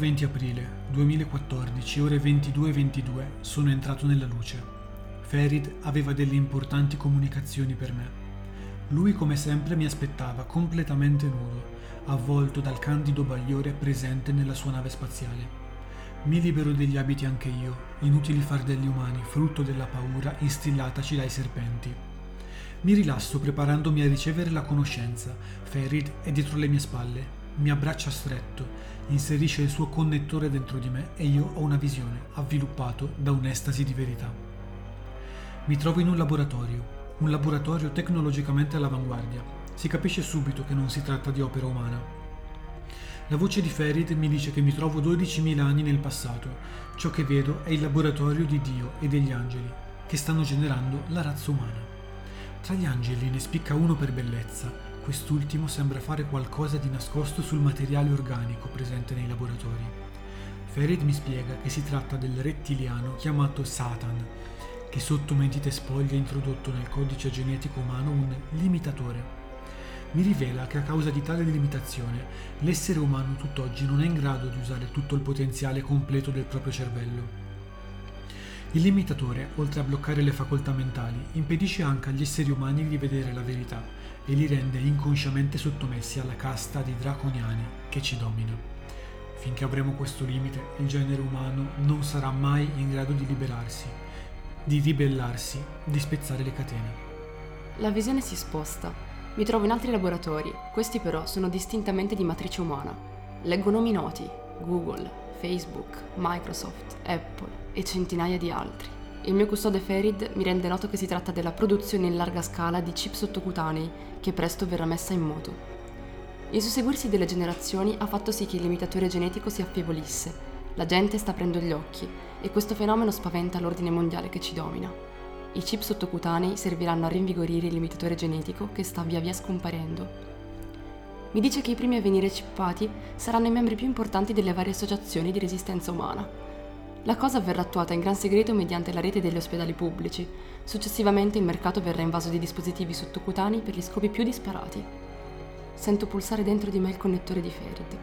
data 20 aprile 2014, ore 22.22, sono entrato nella luce. Ferid aveva delle importanti comunicazioni per me. Lui come sempre mi aspettava completamente nudo, avvolto dal candido bagliore presente nella sua nave spaziale. Mi libero degli abiti anche io, inutili fardelli umani, frutto della paura instillataci dai serpenti. Mi rilasso preparandomi a ricevere la conoscenza. Ferid è dietro le mie spalle, mi abbraccia stretto, inserisce il suo connettore dentro di me e io ho una visione, avviluppato da un'estasi di verità. Mi trovo in un laboratorio, un laboratorio tecnologicamente all'avanguardia. Si capisce subito che non si tratta di opera umana. La voce di Ferid mi dice che mi trovo 12.000 anni nel passato. Ciò che vedo è il laboratorio di Dio e degli angeli, che stanno generando la razza umana. Tra gli angeli ne spicca uno per bellezza, Quest'ultimo sembra fare qualcosa di nascosto sul materiale organico presente nei laboratori. Ferid mi spiega che si tratta del rettiliano chiamato Satan, che sotto mentite spoglie ha introdotto nel codice genetico umano un limitatore. Mi rivela che a causa di tale limitazione l'essere umano tutt'oggi non è in grado di usare tutto il potenziale completo del proprio cervello. Il limitatore, oltre a bloccare le facoltà mentali, impedisce anche agli esseri umani di vedere la verità e li rende inconsciamente sottomessi alla casta dei draconiani che ci domina. Finché avremo questo limite, il genere umano non sarà mai in grado di liberarsi, di ribellarsi, di spezzare le catene. La visione si sposta. Mi trovo in altri laboratori, questi però sono distintamente di matrice umana. Leggo nomi noti, Google, Facebook, Microsoft, Apple e centinaia di altri. Il mio custode Ferid mi rende noto che si tratta della produzione in larga scala di chip sottocutanei che presto verrà messa in moto. Il susseguirsi delle generazioni ha fatto sì che il limitatore genetico si affievolisse. La gente sta aprendo gli occhi e questo fenomeno spaventa l'ordine mondiale che ci domina. I chip sottocutanei serviranno a rinvigorire il limitatore genetico che sta via via scomparendo mi dice che i primi a venire cippati saranno i membri più importanti delle varie associazioni di resistenza umana. La cosa verrà attuata in gran segreto mediante la rete degli ospedali pubblici. Successivamente il mercato verrà invaso di dispositivi sottocutanei per gli scopi più disparati. Sento pulsare dentro di me il connettore di Ferid.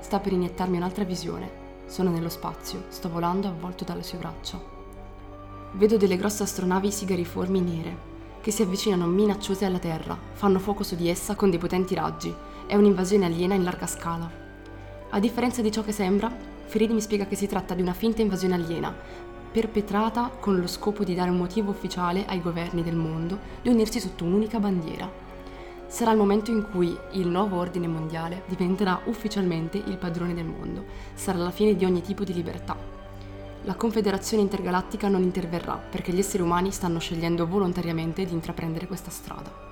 Sta per iniettarmi un'altra visione. Sono nello spazio, sto volando avvolto dalle sue braccia. Vedo delle grosse astronavi sigariformi nere, che si avvicinano minacciose alla Terra, fanno fuoco su di essa con dei potenti raggi è un'invasione aliena in larga scala. A differenza di ciò che sembra, Feridi mi spiega che si tratta di una finta invasione aliena, perpetrata con lo scopo di dare un motivo ufficiale ai governi del mondo di unirsi sotto un'unica bandiera. Sarà il momento in cui il nuovo ordine mondiale diventerà ufficialmente il padrone del mondo. Sarà la fine di ogni tipo di libertà. La Confederazione Intergalattica non interverrà perché gli esseri umani stanno scegliendo volontariamente di intraprendere questa strada.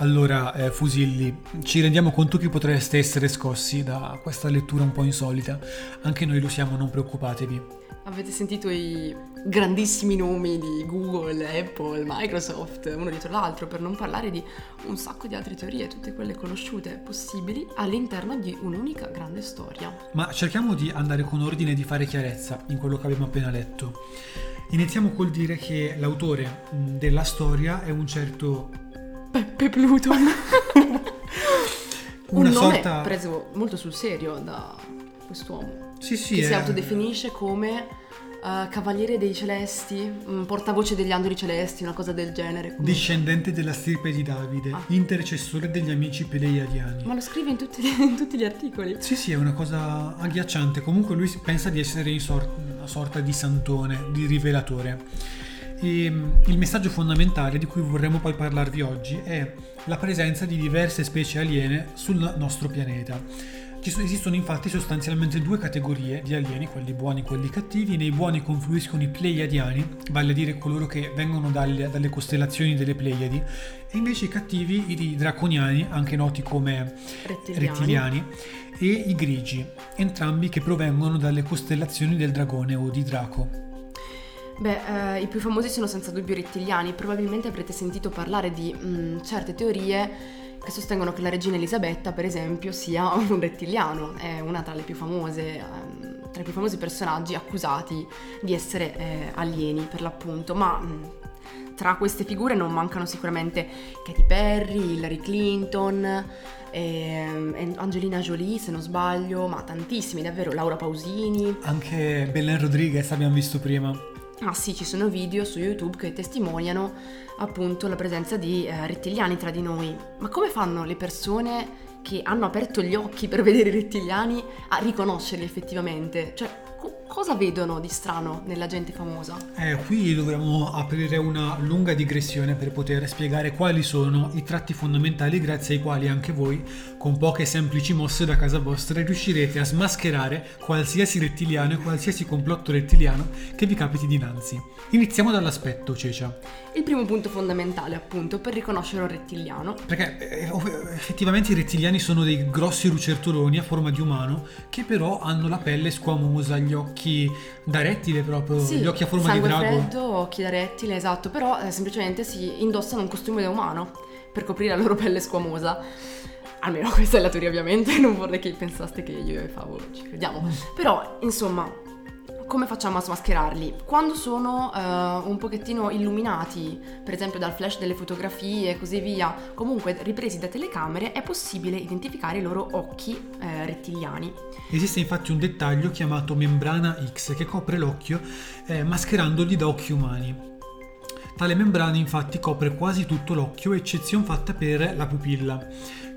Allora, eh, Fusilli, ci rendiamo conto che potreste essere scossi da questa lettura un po' insolita. Anche noi lo siamo, non preoccupatevi. Avete sentito i grandissimi nomi di Google, Apple, Microsoft, uno dietro l'altro, per non parlare di un sacco di altre teorie, tutte quelle conosciute possibili, all'interno di un'unica grande storia. Ma cerchiamo di andare con ordine e di fare chiarezza in quello che abbiamo appena letto. Iniziamo col dire che l'autore della storia è un certo Peppe Pluton. Un nome sorta... preso molto sul serio da quest'uomo. Sì, sì. Che è... si autodefinisce come uh, Cavaliere dei Celesti, um, portavoce degli angeli celesti, una cosa del genere. Comunque. Discendente della stirpe di Davide, ah. intercessore degli amici peleiadiani. Ma lo scrive in tutti, in tutti, gli articoli. Sì, sì, è una cosa agghiacciante. Comunque lui pensa di essere in sor- una sorta di santone, di rivelatore. E mm, il messaggio fondamentale di cui vorremmo poi parlarvi oggi è la presenza di diverse specie aliene sul nostro pianeta. Ci esistono infatti sostanzialmente due categorie di alieni, quelli buoni e quelli cattivi. Nei buoni confluiscono i Pleiadiani, vale a dire coloro che vengono dalle, dalle costellazioni delle Pleiadi, e invece i cattivi i draconiani, anche noti come rettiliani. rettiliani, e i grigi, entrambi che provengono dalle costellazioni del dragone o di Draco. Beh, eh, i più famosi sono senza dubbio rettiliani, probabilmente avrete sentito parlare di mh, mm, certe teorie che sostengono che la regina Elisabetta, per esempio, sia un rettiliano, è una tra le più famose, ehm, tra i più famosi personaggi accusati di essere eh, alieni per l'appunto, ma mh, tra queste figure non mancano sicuramente Katy Perry, Hillary Clinton, eh, Angelina Jolie se non sbaglio, ma tantissimi davvero, Laura Pausini. Anche Belen Rodriguez abbiamo visto prima. Ah sì, ci sono video su YouTube che testimoniano appunto la presenza di eh, rettiliani tra di noi. Ma come fanno le persone che hanno aperto gli occhi per vedere i rettiliani a riconoscerli effettivamente? Cioè, cosa vedono di strano nella gente famosa? Eh, qui dovremmo aprire una lunga digressione per poter spiegare quali sono i tratti fondamentali grazie ai quali anche voi, con poche semplici mosse da casa vostra, riuscirete a smascherare qualsiasi rettiliano e qualsiasi complotto rettiliano che vi capiti dinanzi. Iniziamo dall'aspetto, Cecia. Il primo punto fondamentale, appunto, per riconoscere un rettiliano. Perché eh, effettivamente i rettiliani sono dei grossi lucertoloni a forma di umano che però hanno la pelle squamosa, gli occhi da rettile proprio, sì, gli occhi a forma di drago. freddo, occhi da rettile, esatto, però eh, semplicemente si indossano un costume da umano per coprire la loro pelle squamosa. Almeno questa è la teoria ovviamente, non vorrei che pensaste che io e Favo ci crediamo. Mm. Però, insomma, come facciamo a smascherarli? Quando sono uh, un pochettino illuminati, per esempio dal flash delle fotografie e così via, comunque ripresi da telecamere, è possibile identificare i loro occhi eh, rettiliani. Esiste infatti un dettaglio chiamato membrana X che copre l'occhio eh, mascherandoli da occhi umani. Tale membrana infatti copre quasi tutto l'occhio, eccezione fatta per la pupilla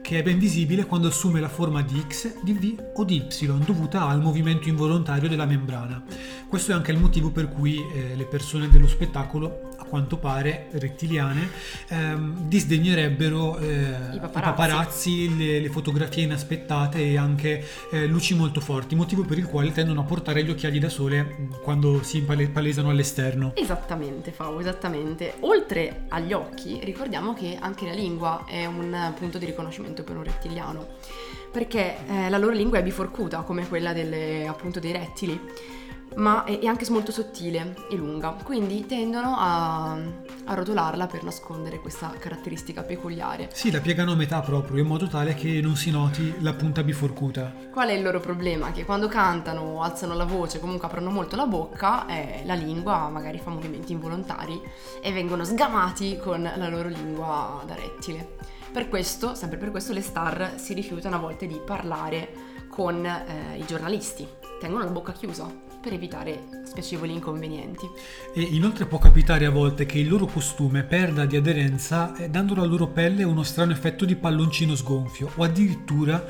che è ben visibile quando assume la forma di X, di V o di Y, dovuta al movimento involontario della membrana. Questo è anche il motivo per cui eh, le persone dello spettacolo quanto pare rettiliane, ehm, disdegnerebbero eh, i paparazzi, i paparazzi le, le, fotografie inaspettate e anche eh, luci molto forti, motivo per il quale tendono a portare gli occhiali da sole mm, quando si palesano all'esterno. Esattamente, Fau, esattamente. Oltre agli occhi, ricordiamo che anche la lingua è un punto di riconoscimento per un rettiliano, perché eh, la loro lingua è biforcuta come quella delle, appunto dei rettili ma è anche molto sottile e lunga, quindi tendono a, a, rotolarla per nascondere questa caratteristica peculiare. Sì, la piegano a metà proprio, in modo tale che non si noti la punta biforcuta. Qual è il loro problema? Che quando cantano, alzano la voce, comunque aprono molto la bocca, eh, la lingua magari fa movimenti involontari e vengono sgamati con la loro lingua da rettile. Per questo, sempre per questo, le star si rifiutano a volte di parlare con eh, i giornalisti, tengono la bocca chiusa per evitare spiacevoli inconvenienti. E inoltre può capitare a volte che il loro costume perda di aderenza eh, dando alla loro pelle uno strano effetto di palloncino sgonfio o addirittura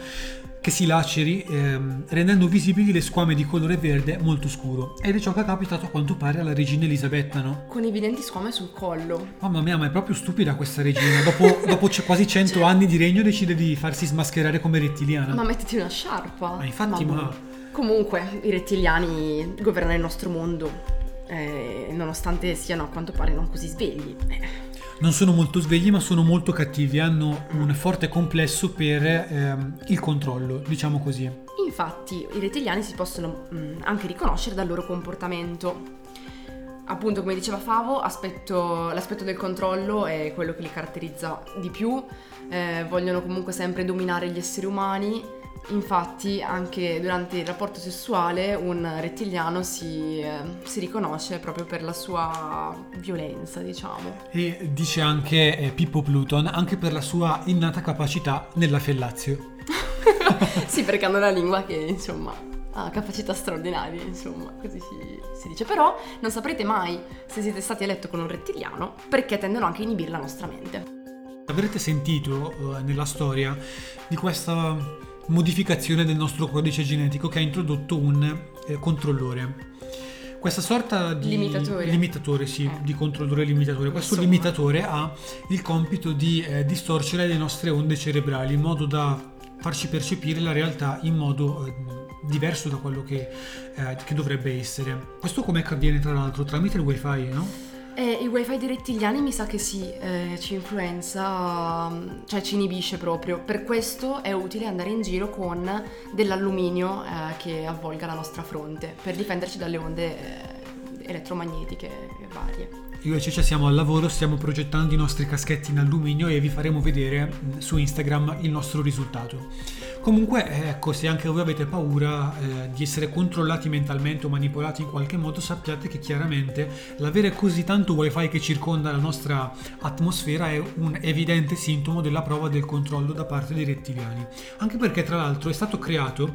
che si laceri ehm, rendendo visibili le squame di colore verde molto scuro. Ed è ciò che è capitato a quanto pare alla regina Elisabetta, no? Con evidenti squame sul collo. Mamma mia, ma è proprio stupida questa regina. Dopo, dopo quasi cento cioè... anni di regno decide di farsi smascherare come rettiliana. Ma mettiti una sciarpa. Ma infatti, ma... ma Comunque, i rettiliani governano il nostro mondo, eh, nonostante siano a quanto pare non così svegli. Eh. Non sono molto svegli, ma sono molto cattivi, hanno un forte complesso per ehm, il controllo, diciamo così. Infatti, i rettiliani si possono mh, mm, anche riconoscere dal loro comportamento. Appunto, come diceva Favo, aspetto, l'aspetto del controllo è quello che li caratterizza di più. Eh, vogliono comunque sempre dominare gli esseri umani Infatti anche durante il rapporto sessuale un rettiliano si, eh, si, riconosce proprio per la sua violenza, diciamo. E dice anche eh, Pippo Pluton, anche per la sua innata capacità nella fellazio. sì, perché hanno una lingua che insomma ha capacità straordinarie, insomma, così si, si, dice. Però non saprete mai se siete stati a letto con un rettiliano perché tendono anche a inibire la nostra mente. Avrete sentito uh, nella storia di questa modificazione del nostro codice genetico che ha introdotto un eh, controllore. Questa sorta di limitatore, limitatore sì, eh. di controllore limitatore. Questo Insomma. limitatore ha il compito di eh, distorcere le nostre onde cerebrali in modo da farci percepire la realtà in modo eh, diverso da quello che, eh, che dovrebbe essere. Questo come avviene tra l'altro tramite il wifi, no? Eh, il wifi dei rettiliani mi sa che sì, eh, ci influenza, mm, cioè ci inibisce proprio. Per questo è utile andare in giro con dell'alluminio eh, che avvolga la nostra fronte per difenderci dalle onde eh, elettromagnetiche varie. Io e Ceccia siamo al lavoro, stiamo progettando i nostri caschetti in alluminio e vi faremo vedere mm, su Instagram il nostro risultato. Comunque, eh, ecco, se anche voi avete paura eh, di essere controllati mentalmente o manipolati in qualche modo, sappiate che chiaramente l'avere così tanto wifi che circonda la nostra atmosfera è un evidente sintomo della prova del controllo da parte dei rettiliani. Anche perché, tra l'altro, è stato creato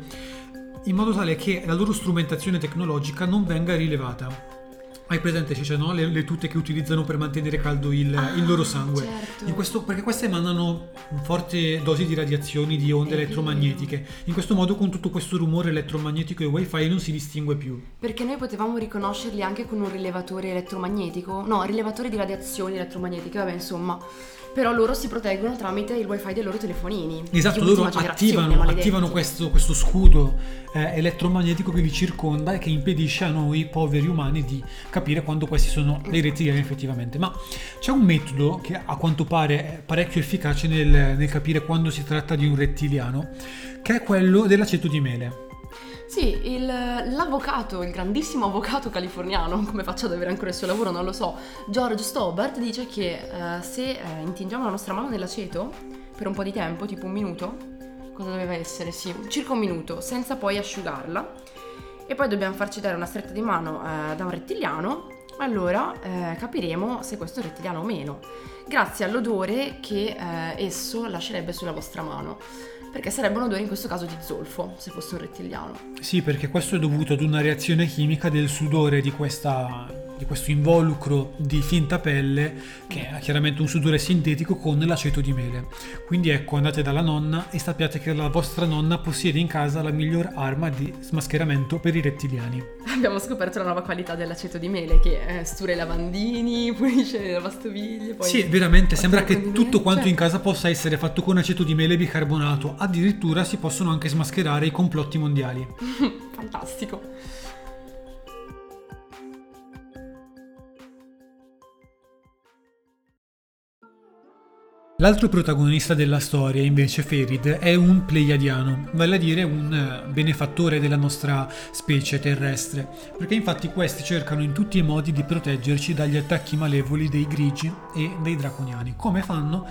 in modo tale che la loro strumentazione tecnologica non venga rilevata. Hai presente, cioè, no? le, le, tute che utilizzano per mantenere caldo il, ah, il loro sangue? Certo. Questo, perché queste emanano forti dosi di radiazioni, di onde È elettromagnetiche. Vero. In questo modo, con tutto questo rumore elettromagnetico e wifi, non si distingue più. Perché noi potevamo riconoscerli anche con un rilevatore elettromagnetico? No, rilevatore di radiazioni elettromagnetiche, vabbè, insomma però loro si proteggono tramite il wifi dei loro telefonini. Esatto, loro attivano, attivano questo, questo, scudo eh, elettromagnetico che li circonda e che impedisce a noi poveri umani di capire quando questi sono dei rettiliani effettivamente. Ma c'è un metodo che a quanto pare è parecchio efficace nel, nel capire quando si tratta di un rettiliano, che è quello dell'aceto di mele. Sì, il, l'avvocato, il grandissimo avvocato californiano, come faccio ad avere ancora il suo lavoro, non lo so, George Stobart dice che uh, se uh, intingiamo la nostra mano nell'aceto per un po' di tempo, tipo un minuto, cosa doveva essere? Sì, circa un minuto, senza poi asciugarla, e poi dobbiamo farci dare una stretta di mano uh, da un rettiliano, allora capiremo se questo è rettiliano o meno, grazie all'odore che esso lascerebbe sulla vostra mano perché sarebbe un odore in questo caso di zolfo, se fosse un rettiliano. Sì, perché questo è dovuto ad una reazione chimica del sudore di questa di questo involucro di finta pelle che è chiaramente un sudore sintetico con l'aceto di mele. Quindi ecco, andate dalla nonna e sappiate che la vostra nonna possiede in casa la miglior arma di smascheramento per i rettiliani. Abbiamo scoperto la nuova qualità dell'aceto di mele che stura i lavandini, pulisce le lavastoviglie. Poi sì, veramente sembra che tutto quanto cioè... in casa possa essere fatto con aceto di mele e bicarbonato. Addirittura si possono anche smascherare i complotti mondiali. Fantastico. L'altro protagonista della storia, invece Ferid, è un pleiadiano, vale a dire un eh, benefattore della nostra specie terrestre, perché infatti questi cercano in tutti i modi di proteggerci dagli attacchi malevoli dei grigi e dei draconiani. Come fanno?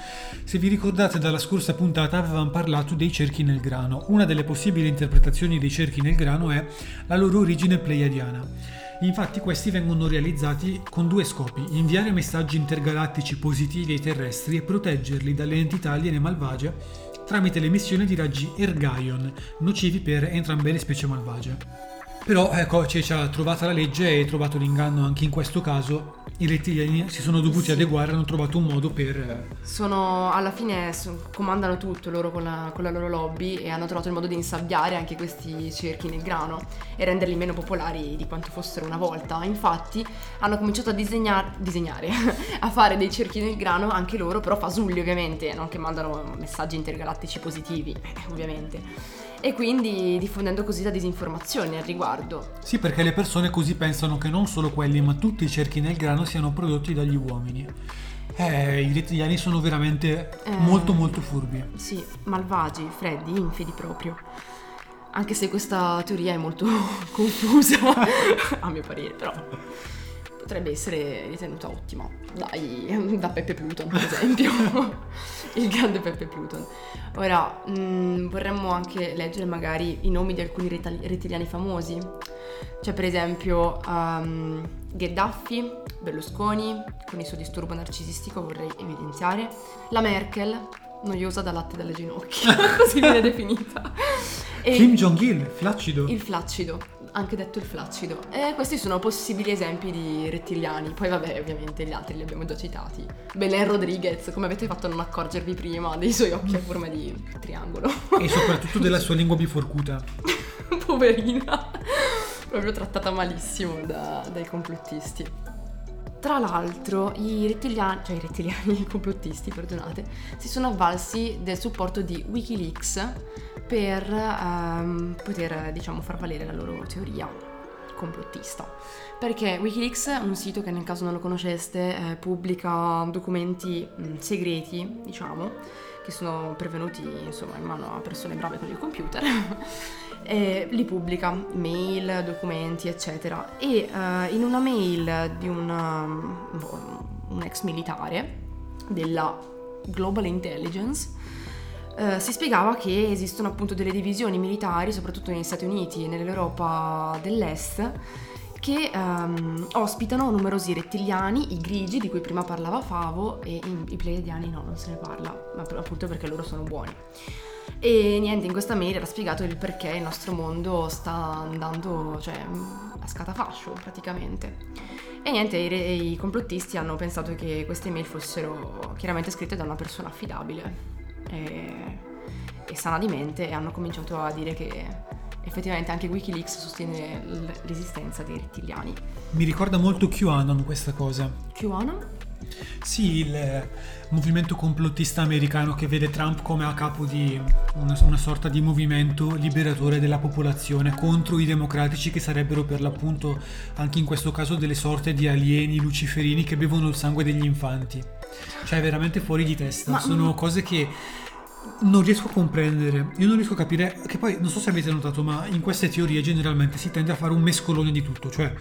Se vi ricordate dalla scorsa puntata avevamo parlato dei cerchi nel grano. Una delle possibili interpretazioni dei cerchi nel grano è la loro origine pleiadiana. Infatti questi vengono realizzati con due scopi, inviare messaggi intergalattici positivi ai terrestri e proteggerli dalle entità aliene malvagie tramite l'emissione di raggi Ergaion, nocivi per entrambe le specie malvagie. Però ecco, ci ha trovata la legge e trovato l'inganno anche in questo caso. I rettiliani si sono dovuti sì. adeguare, hanno trovato un modo per... Sono, alla fine comandano tutto loro con la, con la, loro lobby e hanno trovato il modo di insabbiare anche questi cerchi nel grano e renderli meno popolari di quanto fossero una volta. Infatti hanno cominciato a disegnar, disegnare, a fare dei cerchi nel grano anche loro, però fasulli ovviamente, non che mandano messaggi intergalattici positivi, ovviamente e quindi diffondendo così la disinformazione al riguardo. Sì, perché le persone così pensano che non solo quelli, ma tutti i cerchi nel grano siano prodotti dagli uomini. Eh, i rettiliani sono veramente eh, molto molto furbi. Sì, malvagi, freddi, infidi proprio. Anche se questa teoria è molto confusa, a mio parere, però potrebbe essere ritenuta ottima dai, da Peppe Pluton, per esempio, il grande Peppe Pluton. Ora, mh, mm, vorremmo anche leggere magari i nomi di alcuni rettiliani famosi. C'è per esempio um, Gheddafi, Berlusconi, con il suo disturbo narcisistico vorrei evidenziare, la Merkel, noiosa da latte dalle ginocchia, così viene definita. E Kim Jong-il, flaccido. Il flaccido, anche detto il flaccido. E questi sono possibili esempi di rettiliani. Poi vabbè, ovviamente gli altri li abbiamo già citati. Belen Rodriguez, come avete fatto a non accorgervi prima dei suoi occhi a forma di triangolo. E soprattutto della sua lingua biforcuta. Poverina. Proprio trattata malissimo da, dai complottisti. Tra l'altro, i rettiliani, cioè i rettiliani, i complottisti, perdonate, si sono avvalsi del supporto di Wikileaks per um, poter, diciamo, far valere la loro teoria complottista. Perché Wikileaks un sito che nel caso non lo conosceste eh, pubblica documenti mh, segreti, diciamo, che sono pervenuti insomma in mano a persone brave con il computer e li pubblica, mail, documenti, eccetera. E uh, in una mail di un, um, un ex militare della Global Intelligence uh, si spiegava che esistono appunto delle divisioni militari, soprattutto negli Stati Uniti e nell'Europa dell'Est, che um, ospitano numerosi rettiliani, i grigi di cui prima parlava Favo, e i, i pleiadiani no, non se ne parla, appunto perché loro sono buoni. E niente, in questa mail era spiegato il perché il nostro mondo sta andando, cioè, a scatafascio praticamente. E niente, i, i complottisti hanno pensato che queste mail fossero chiaramente scritte da una persona affidabile e, e sana di mente e hanno cominciato a dire che effettivamente anche Wikileaks sostiene l'esistenza dei rettiliani. Mi ricorda molto QAnon questa cosa. QAnon? Sì, il movimento complottista americano che vede Trump come a capo di una, una, sorta di movimento liberatore della popolazione contro i democratici che sarebbero per l'appunto anche in questo caso delle sorte di alieni luciferini che bevono il sangue degli infanti. Cioè veramente fuori di testa. Ma, Sono cose che non riesco a comprendere, io non riesco a capire, che poi non so se avete notato, ma in queste teorie generalmente si tende a fare un mescolone di tutto, cioè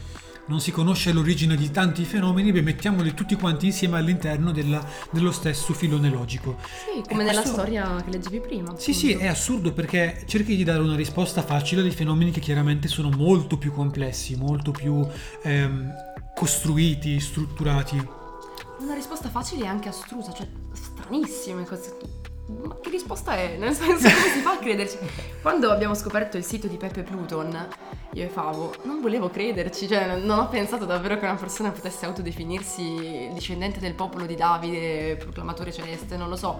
non si conosce l'origine di tanti fenomeni, beh mettiamoli tutti quanti insieme all'interno della, dello stesso filone logico. Sì, come e nella questo... storia che leggevi prima. Sì, appunto. sì, è assurdo perché cerchi di dare una risposta facile a dei fenomeni che chiaramente sono molto più complessi, molto più ehm, costruiti, strutturati. Una risposta facile e anche astrusa, cioè stranissime cose ma che risposta è? Nel senso, come si fa a crederci? Quando abbiamo scoperto il sito di Peppe Pluton, io e Favo, non volevo crederci, cioè non ho pensato davvero che una persona potesse autodefinirsi discendente del popolo di Davide, proclamatore celeste, non lo so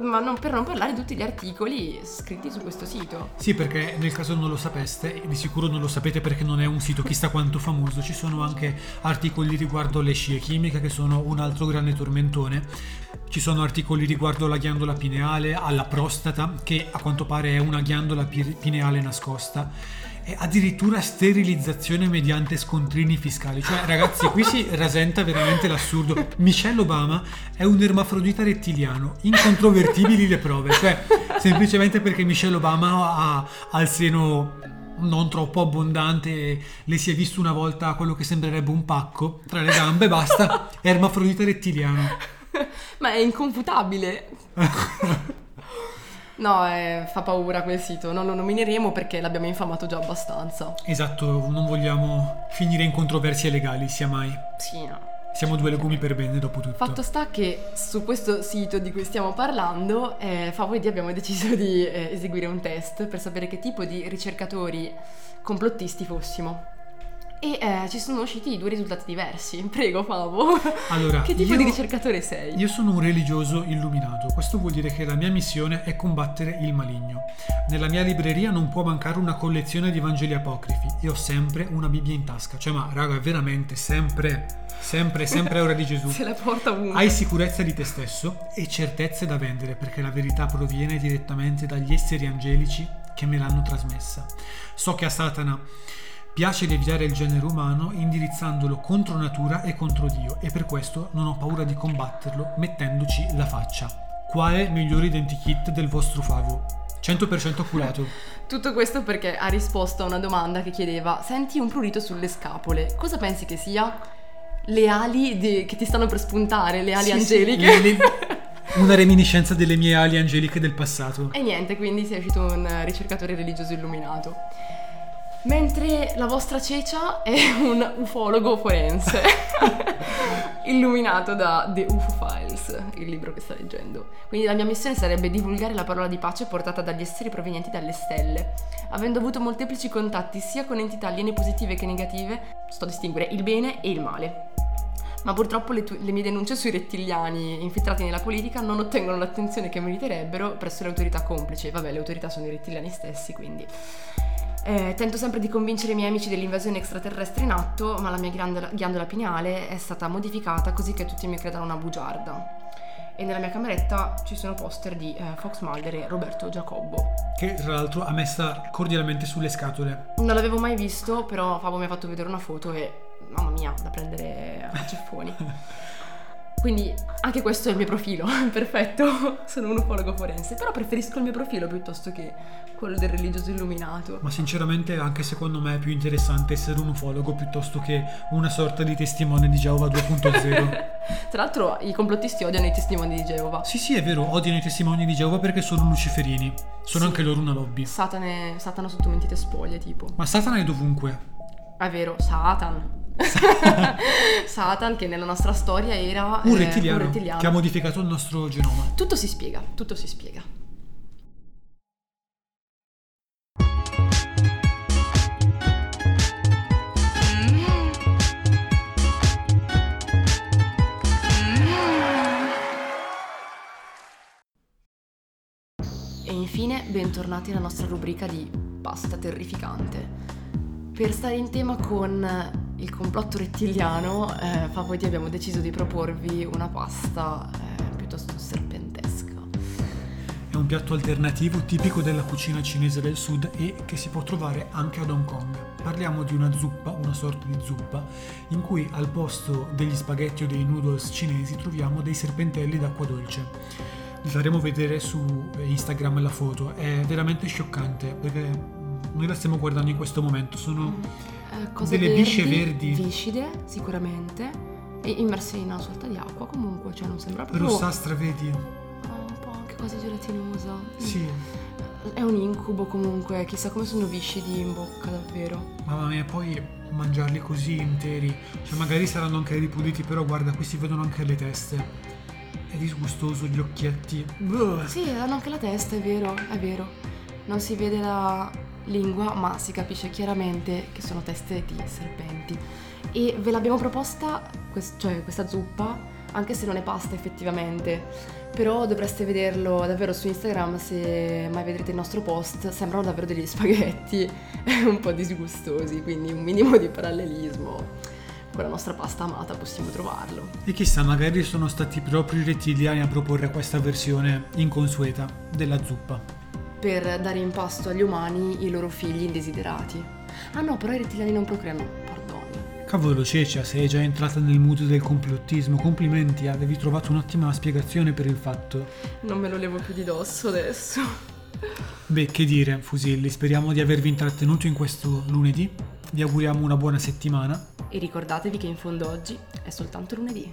ma non per non parlare di tutti gli articoli scritti su questo sito. Sì, perché nel caso non lo sapeste, di sicuro non lo sapete perché non è un sito chissà quanto famoso, ci sono anche articoli riguardo le scie chimiche che sono un altro grande tormentone, ci sono articoli riguardo la ghiandola pineale, alla prostata, che a quanto pare è una ghiandola pineale nascosta e addirittura sterilizzazione mediante scontrini fiscali. Cioè, ragazzi, qui si rasenta veramente l'assurdo. Michelle Obama è un ermafrodita rettiliano, incontrovertibili le prove. Cioè, semplicemente perché Michelle Obama ha, ha il seno non troppo abbondante, le si è visto una volta quello che sembrerebbe un pacco tra le gambe, basta, ermafrodita rettiliano. Ma è inconfutabile. No, eh, fa paura quel sito, non lo nomineremo perché l'abbiamo infamato già abbastanza. Esatto, non vogliamo finire in controversie legali, sia mai. Sì, no. Siamo due legumi per bene, dopo tutto. Fatto sta che su questo sito di cui stiamo parlando, eh, Favo e abbiamo deciso di eh, eseguire un test per sapere che tipo di ricercatori complottisti fossimo. E eh, ci sono usciti due risultati diversi. Prego, Favo. Allora, che tipo io, di ricercatore sei? Io sono un religioso illuminato. Questo vuol dire che la mia missione è combattere il maligno. Nella mia libreria non può mancare una collezione di Vangeli apocrifi e ho sempre una Bibbia in tasca. Cioè, ma raga, veramente sempre sempre, sempre ora di Gesù. Se la porta ovunque. Hai sicurezza di te stesso e certezze da vendere perché la verità proviene direttamente dagli esseri angelici che me l'hanno trasmessa. So che a Satana Piace deviare il genere umano indirizzandolo contro natura e contro Dio e per questo non ho paura di combatterlo mettendoci la faccia. Quale miglior identikit del vostro favo? 100% curato. Tutto questo perché ha risposto a una domanda che chiedeva: Senti un prurito sulle scapole, cosa pensi che sia? Le ali di... che ti stanno per spuntare, le ali sì, angeliche? Sì, le, le... Una reminiscenza delle mie ali angeliche del passato. E niente, quindi sei uscito un ricercatore religioso illuminato. Mentre la vostra cecia è un ufologo forense, illuminato da The UFO Files, il libro che sta leggendo. Quindi la mia missione sarebbe divulgare la parola di pace portata dagli esseri provenienti dalle stelle. Avendo avuto molteplici contatti sia con entità aliene positive che negative, sto a distinguere il bene e il male. Ma purtroppo le, tu- le mie denunce sui rettiliani infiltrati nella politica non ottengono l'attenzione che meriterebbero presso le autorità complici. Vabbè, le autorità sono i rettiliani stessi, quindi eh, tento sempre di convincere i miei amici dell'invasione extraterrestre in atto, ma la mia ghiandola, ghiandola pineale è stata modificata così che tutti mi credano una bugiarda. E nella mia cameretta ci sono poster di eh, Fox Mulder e Roberto Giacobbo. Che tra l'altro ha messa cordialmente sulle scatole. Non l'avevo mai visto, però Fabo mi ha fatto vedere una foto e mamma mia, da prendere a ceffoni. Quindi anche questo è il mio profilo, perfetto, sono un ufologo forense, però preferisco il mio profilo piuttosto che quello del religioso illuminato. Ma sinceramente anche secondo me è più interessante essere un ufologo piuttosto che una sorta di testimone di Geova 2.0. Tra l'altro i complottisti odiano i testimoni di Geova. sì, sì, è vero, odiano i testimoni di Geova perché sono luciferini. Sono Sì. anche loro una lobby. Satane, Satana sotto mentite spoglie, tipo. Ma Satana è dovunque. È vero, Satan. Satan che nella nostra storia era Un eh, rettiliano, un rettiliano. che ha modificato il nostro genoma. Tutto si spiega, tutto si spiega. E infine, bentornati alla nostra rubrica di pasta terrificante. Per stare in tema con il complotto rettiliano, eh, Favoriti abbiamo deciso di proporvi una pasta eh, piuttosto serpentesca. È un piatto alternativo tipico della cucina cinese del sud e che si può trovare anche ad Hong Kong. Parliamo di una zuppa, una sorta di zuppa, in cui al posto degli spaghetti o dei noodles cinesi troviamo dei serpentelli d'acqua dolce. Vi faremo vedere su Instagram la foto, è veramente scioccante perché noi la stiamo guardando in questo momento, sono Eh, cose Delle verdi, bisce verdi. Viscide, sicuramente. E immerse in una sorta di acqua, comunque, cioè non sembra proprio... rossastre, vedi? Ah, un po' anche quasi gelatinosa. Sì, È un incubo comunque, chissà come sono viscidi in bocca, davvero. mamma mia, poi mangiarli così interi, cioè magari saranno anche ripuliti, però guarda, qui si vedono anche le teste. È disgustoso gli occhietti. Buh. Sì, hanno anche la testa, è vero, è vero. Non si vede la lingua, ma si capisce chiaramente che sono teste di serpenti. E ve l'abbiamo proposta, quest- cioè questa zuppa, anche se non è pasta effettivamente. Però dovreste vederlo davvero su Instagram se mai vedrete il nostro post. Sembrano davvero degli spaghetti un po' disgustosi, quindi un minimo di parallelismo con la nostra pasta amata possiamo trovarlo. E chissà, magari sono stati proprio i rettiliani a proporre questa versione inconsueta della zuppa. Per dare in pasto agli umani i loro figli indesiderati. Ah no, però i rettiliani non procreano, pardon. Cavolo Cecia, sei già entrata nel mood del complottismo, complimenti, avevi trovato un'ottima spiegazione per il fatto. Non me lo levo più di dosso adesso. Beh, che dire, Fusilli, speriamo di avervi intrattenuto in questo lunedì. Vi auguriamo una buona settimana. E ricordatevi che in fondo oggi è soltanto lunedì.